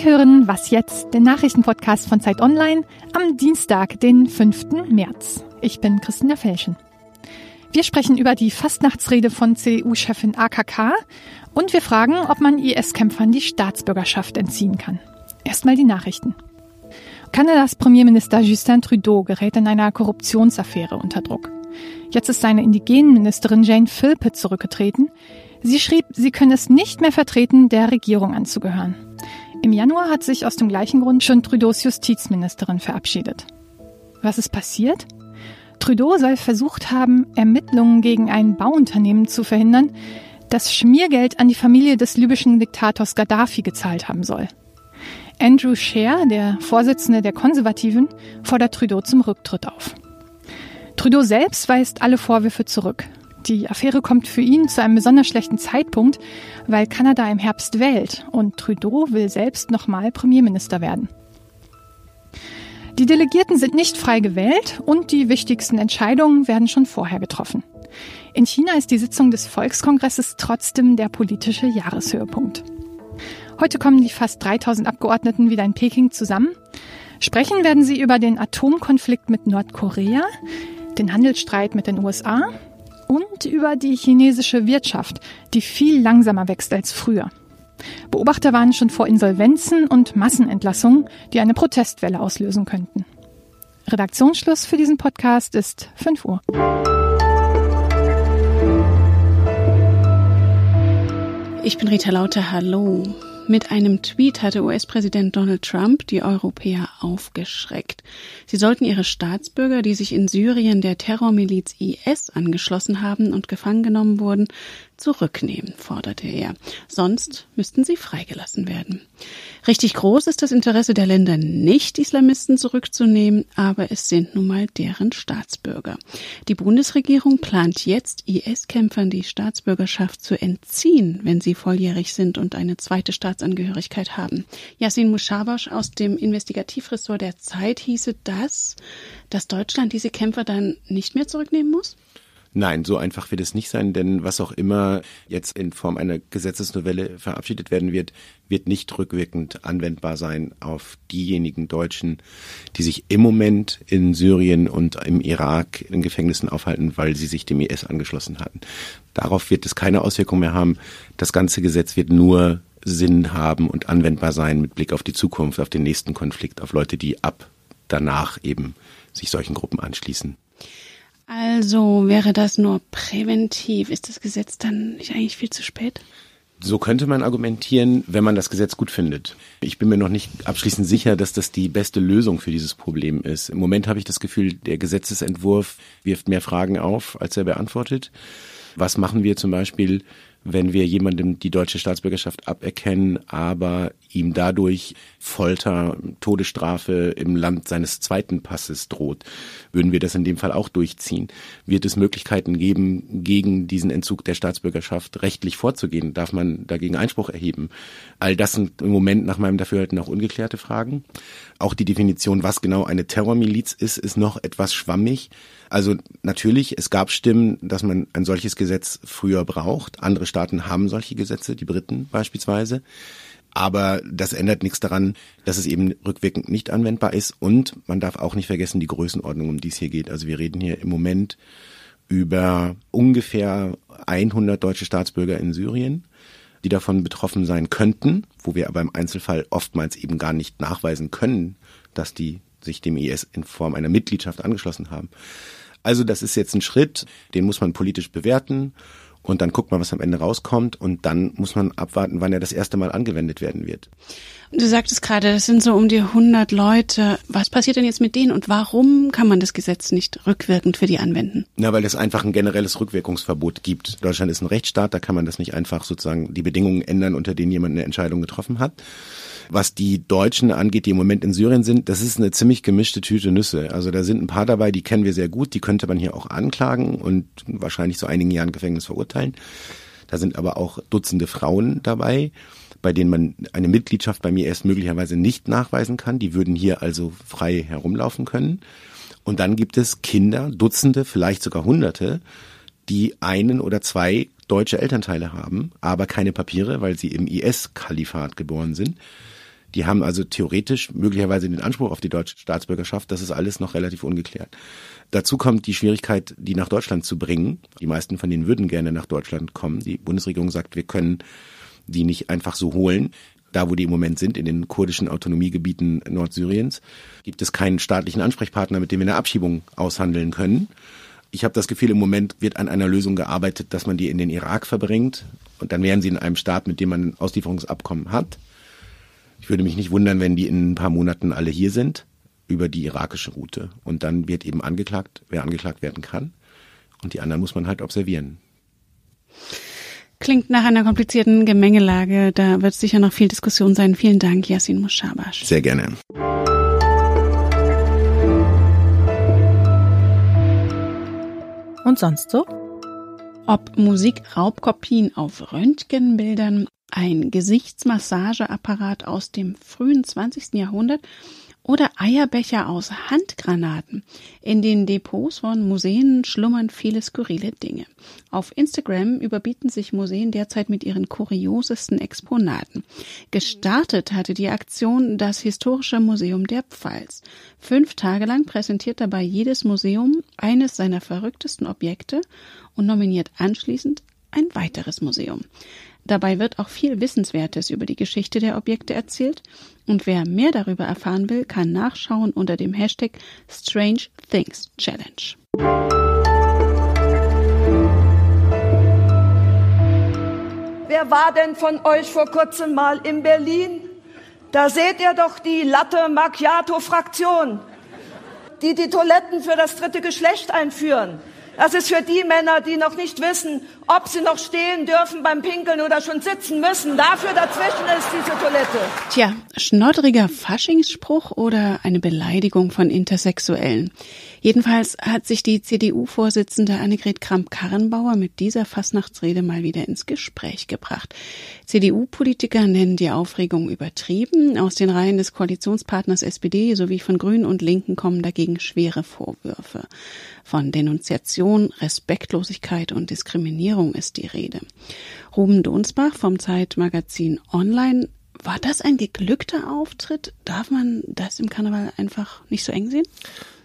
Sie hören Was jetzt, den Nachrichtenpodcast von Zeit Online am Dienstag, den 5. März. Ich bin Christina Felschen. Wir sprechen über die Fastnachtsrede von CDU-Chefin AKK und wir fragen, ob man IS-Kämpfern die Staatsbürgerschaft entziehen kann. Erstmal die Nachrichten. Kanadas Premierminister Justin Trudeau gerät in einer Korruptionsaffäre unter Druck. Jetzt ist seine indigenen Ministerin Jane Philpott zurückgetreten. Sie schrieb, sie könne es nicht mehr vertreten, der Regierung anzugehören. Im Januar hat sich aus dem gleichen Grund schon Trudeaus Justizministerin verabschiedet. Was ist passiert? Trudeau soll versucht haben, Ermittlungen gegen ein Bauunternehmen zu verhindern, das Schmiergeld an die Familie des libyschen Diktators Gaddafi gezahlt haben soll. Andrew Scheer, der Vorsitzende der Konservativen, fordert Trudeau zum Rücktritt auf. Trudeau selbst weist alle Vorwürfe zurück. Die Affäre kommt für ihn zu einem besonders schlechten Zeitpunkt, weil Kanada im Herbst wählt und Trudeau will selbst nochmal Premierminister werden. Die Delegierten sind nicht frei gewählt und die wichtigsten Entscheidungen werden schon vorher getroffen. In China ist die Sitzung des Volkskongresses trotzdem der politische Jahreshöhepunkt. Heute kommen die fast 3000 Abgeordneten wieder in Peking zusammen. Sprechen werden sie über den Atomkonflikt mit Nordkorea, den Handelsstreit mit den USA und über die chinesische Wirtschaft, die viel langsamer wächst als früher. Beobachter waren schon vor Insolvenzen und Massenentlassungen, die eine Protestwelle auslösen könnten. Redaktionsschluss für diesen Podcast ist 5 Uhr. Ich bin Rita Lauter. Hallo. Mit einem Tweet hatte US-Präsident Donald Trump die Europäer aufgeschreckt. Sie sollten ihre Staatsbürger, die sich in Syrien der Terrormiliz IS angeschlossen haben und gefangen genommen wurden, zurücknehmen, forderte er. Sonst müssten sie freigelassen werden. Richtig groß ist das Interesse der Länder nicht, Islamisten zurückzunehmen, aber es sind nun mal deren Staatsbürger. Die Bundesregierung plant jetzt, IS-Kämpfern die Staatsbürgerschaft zu entziehen, wenn sie volljährig sind und eine zweite Staatsangehörigkeit haben. Yasin Mushabash aus dem Investigativressort der Zeit hieße das, dass Deutschland diese Kämpfer dann nicht mehr zurücknehmen muss? Nein, so einfach wird es nicht sein, denn was auch immer jetzt in Form einer Gesetzesnovelle verabschiedet werden wird, wird nicht rückwirkend anwendbar sein auf diejenigen Deutschen, die sich im Moment in Syrien und im Irak in Gefängnissen aufhalten, weil sie sich dem IS angeschlossen hatten. Darauf wird es keine Auswirkung mehr haben. Das ganze Gesetz wird nur Sinn haben und anwendbar sein mit Blick auf die Zukunft, auf den nächsten Konflikt, auf Leute, die ab danach eben sich solchen Gruppen anschließen. Also wäre das nur präventiv. Ist das Gesetz dann nicht eigentlich viel zu spät? So könnte man argumentieren, wenn man das Gesetz gut findet. Ich bin mir noch nicht abschließend sicher, dass das die beste Lösung für dieses Problem ist. Im Moment habe ich das Gefühl, der Gesetzesentwurf wirft mehr Fragen auf, als er beantwortet. Was machen wir zum Beispiel, wenn wir jemandem die deutsche Staatsbürgerschaft aberkennen, aber ihm dadurch Folter, Todesstrafe im Land seines zweiten Passes droht, würden wir das in dem Fall auch durchziehen. Wird es Möglichkeiten geben, gegen diesen Entzug der Staatsbürgerschaft rechtlich vorzugehen? Darf man dagegen Einspruch erheben? All das sind im Moment nach meinem Dafürhalten noch ungeklärte Fragen. Auch die Definition, was genau eine Terrormiliz ist, ist noch etwas schwammig. Also natürlich, es gab Stimmen, dass man ein solches Gesetz früher braucht. Andere Staaten haben solche Gesetze, die Briten beispielsweise. Aber das ändert nichts daran, dass es eben rückwirkend nicht anwendbar ist. Und man darf auch nicht vergessen die Größenordnung, um die es hier geht. Also wir reden hier im Moment über ungefähr 100 deutsche Staatsbürger in Syrien, die davon betroffen sein könnten, wo wir aber im Einzelfall oftmals eben gar nicht nachweisen können, dass die sich dem IS in Form einer Mitgliedschaft angeschlossen haben. Also das ist jetzt ein Schritt, den muss man politisch bewerten und dann guckt man, was am Ende rauskommt und dann muss man abwarten, wann er das erste Mal angewendet werden wird. Du sagtest gerade, das sind so um die 100 Leute. Was passiert denn jetzt mit denen und warum kann man das Gesetz nicht rückwirkend für die anwenden? Na, weil es einfach ein generelles Rückwirkungsverbot gibt. Deutschland ist ein Rechtsstaat, da kann man das nicht einfach sozusagen die Bedingungen ändern, unter denen jemand eine Entscheidung getroffen hat. Was die Deutschen angeht, die im Moment in Syrien sind, das ist eine ziemlich gemischte Tüte Nüsse. Also da sind ein paar dabei, die kennen wir sehr gut, die könnte man hier auch anklagen und wahrscheinlich zu einigen Jahren Gefängnis verurteilen. Da sind aber auch Dutzende Frauen dabei, bei denen man eine Mitgliedschaft bei mir erst möglicherweise nicht nachweisen kann. Die würden hier also frei herumlaufen können. Und dann gibt es Kinder, Dutzende, vielleicht sogar Hunderte, die einen oder zwei deutsche Elternteile haben, aber keine Papiere, weil sie im IS-Kalifat geboren sind Die haben also theoretisch möglicherweise den Anspruch auf die deutsche Staatsbürgerschaft. Das ist alles noch relativ ungeklärt. Dazu kommt die Schwierigkeit, die nach Deutschland zu bringen. Die meisten von denen würden gerne nach Deutschland kommen. Die Bundesregierung sagt, wir können die nicht einfach so holen. Da, wo die im Moment sind, in den kurdischen Autonomiegebieten Nordsyriens, gibt es keinen staatlichen Ansprechpartner, mit dem wir eine Abschiebung aushandeln können. Ich habe das Gefühl, im Moment wird an einer Lösung gearbeitet, dass man die in den Irak verbringt und dann wären sie in einem Staat, mit dem man ein Auslieferungsabkommen hat. Ich würde mich nicht wundern, wenn die in ein paar Monaten alle hier sind über die irakische Route. Und dann wird eben angeklagt, wer angeklagt werden kann. Und die anderen muss man halt observieren. Klingt nach einer komplizierten Gemengelage. Da wird sicher noch viel Diskussion sein. Vielen Dank, Yasin Mushabash. Sehr gerne. Und sonst so? Ob Musikraubkopien auf Röntgenbildern, ein Gesichtsmassageapparat aus dem frühen 20. Jahrhundert oder Eierbecher aus Handgranaten. In den Depots von Museen schlummern viele skurrile Dinge. Auf Instagram überbieten sich Museen derzeit mit ihren kuriosesten Exponaten. Gestartet hatte die Aktion das Historische Museum der Pfalz. Fünf Tage lang präsentiert dabei jedes Museum eines seiner verrücktesten Objekte und nominiert anschließend ein weiteres Museum. Dabei wird auch viel Wissenswertes über die Geschichte der Objekte erzählt und wer mehr darüber erfahren will, kann nachschauen unter dem Hashtag Strange Things Challenge. Wer war denn von euch vor kurzem mal in Berlin? Da seht ihr doch die Latte Macchiato Fraktion, die die Toiletten für das dritte Geschlecht einführen. Das ist für die Männer, die noch nicht wissen, ob sie noch stehen dürfen beim Pinkeln oder schon sitzen müssen. Dafür dazwischen ist diese Toilette. Tja, schnoddriger Faschingsspruch oder eine Beleidigung von Intersexuellen. Jedenfalls hat sich die CDU-Vorsitzende Annegret Kramp-Karrenbauer mit dieser Fastnachtsrede mal wieder ins Gespräch gebracht. CDU-Politiker nennen die Aufregung übertrieben. Aus den Reihen des Koalitionspartners SPD sowie von Grünen und Linken kommen dagegen schwere Vorwürfe. Von Denunziation, Respektlosigkeit und Diskriminierung ist die Rede. Ruben Donsbach vom Zeitmagazin Online war das ein geglückter Auftritt? Darf man das im Karneval einfach nicht so eng sehen?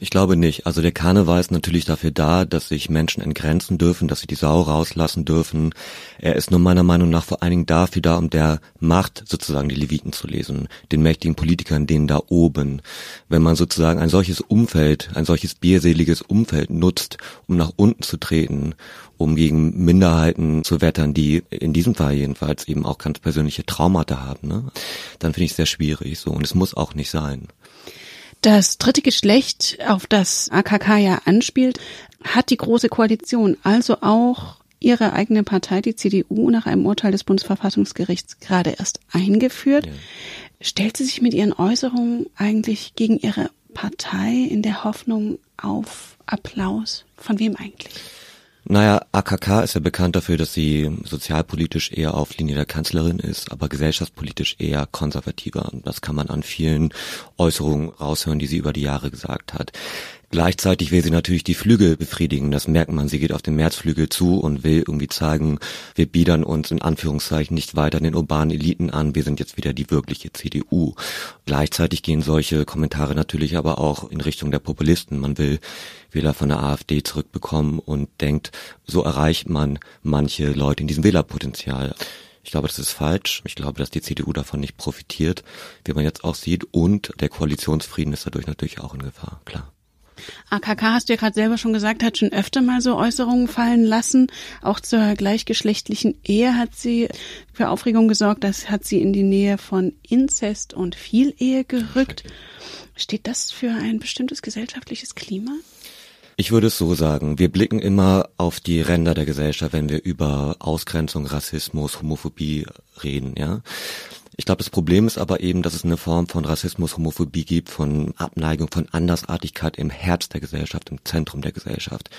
Ich glaube nicht. Also der Karneval ist natürlich dafür da, dass sich Menschen entgrenzen dürfen, dass sie die Sau rauslassen dürfen. Er ist nur meiner Meinung nach vor allen Dingen dafür da, um der Macht sozusagen die Leviten zu lesen, den mächtigen Politikern, denen da oben. Wenn man sozusagen ein solches Umfeld, ein solches bierseliges Umfeld nutzt, um nach unten zu treten, um gegen Minderheiten zu wettern, die in diesem Fall jedenfalls eben auch ganz persönliche Traumata haben, ne? Dann finde ich es sehr schwierig so und es muss auch nicht sein. Das dritte Geschlecht, auf das AKK ja anspielt, hat die Große Koalition, also auch ihre eigene Partei, die CDU, nach einem Urteil des Bundesverfassungsgerichts gerade erst eingeführt. Ja. Stellt sie sich mit ihren Äußerungen eigentlich gegen ihre Partei in der Hoffnung auf Applaus? Von wem eigentlich? Naja, AKK ist ja bekannt dafür, dass sie sozialpolitisch eher auf Linie der Kanzlerin ist, aber gesellschaftspolitisch eher konservativer. Und das kann man an vielen Äußerungen raushören, die sie über die Jahre gesagt hat. Gleichzeitig will sie natürlich die Flügel befriedigen. Das merkt man. Sie geht auf den Märzflügel zu und will irgendwie zeigen, wir biedern uns in Anführungszeichen nicht weiter den urbanen Eliten an. Wir sind jetzt wieder die wirkliche CDU. Gleichzeitig gehen solche Kommentare natürlich aber auch in Richtung der Populisten. Man will Wähler von der AfD zurückbekommen und denkt, so erreicht man manche Leute in diesem Wählerpotenzial. Ich glaube, das ist falsch. Ich glaube, dass die CDU davon nicht profitiert, wie man jetzt auch sieht. Und der Koalitionsfrieden ist dadurch natürlich auch in Gefahr, klar. AKK hast du ja gerade selber schon gesagt, hat schon öfter mal so Äußerungen fallen lassen. Auch zur gleichgeschlechtlichen Ehe hat sie für Aufregung gesorgt. Das hat sie in die Nähe von Inzest und Vielehe gerückt. Steht das für ein bestimmtes gesellschaftliches Klima? Ich würde es so sagen, wir blicken immer auf die Ränder der Gesellschaft, wenn wir über Ausgrenzung, Rassismus, Homophobie reden, ja. Ich glaube, das Problem ist aber eben, dass es eine Form von Rassismus, Homophobie gibt, von Abneigung, von Andersartigkeit im Herz der Gesellschaft, im Zentrum der Gesellschaft.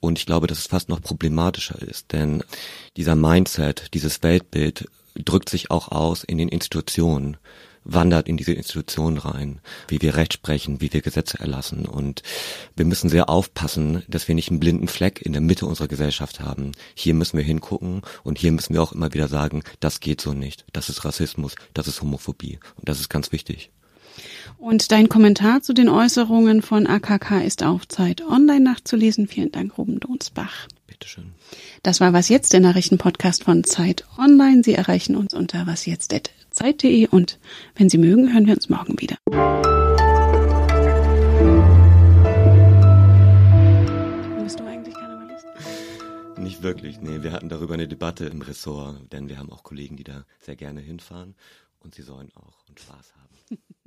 Und ich glaube, dass es fast noch problematischer ist, denn dieser Mindset, dieses Weltbild drückt sich auch aus in den Institutionen wandert in diese Institutionen rein, wie wir Recht sprechen, wie wir Gesetze erlassen. Und wir müssen sehr aufpassen, dass wir nicht einen blinden Fleck in der Mitte unserer Gesellschaft haben. Hier müssen wir hingucken und hier müssen wir auch immer wieder sagen, das geht so nicht. Das ist Rassismus, das ist Homophobie. Und das ist ganz wichtig. Und dein Kommentar zu den Äußerungen von AKK ist auf Zeit Online nachzulesen. Vielen Dank, Ruben Donsbach. Bitteschön. Das war Was Jetzt, der Nachrichtenpodcast von Zeit Online. Sie erreichen uns unter wasjetzt.zeit.de und wenn Sie mögen, hören wir uns morgen wieder. Bist du eigentlich Karnevalist? Nicht wirklich, nee. Wir hatten darüber eine Debatte im Ressort, denn wir haben auch Kollegen, die da sehr gerne hinfahren und sie sollen auch und Spaß haben.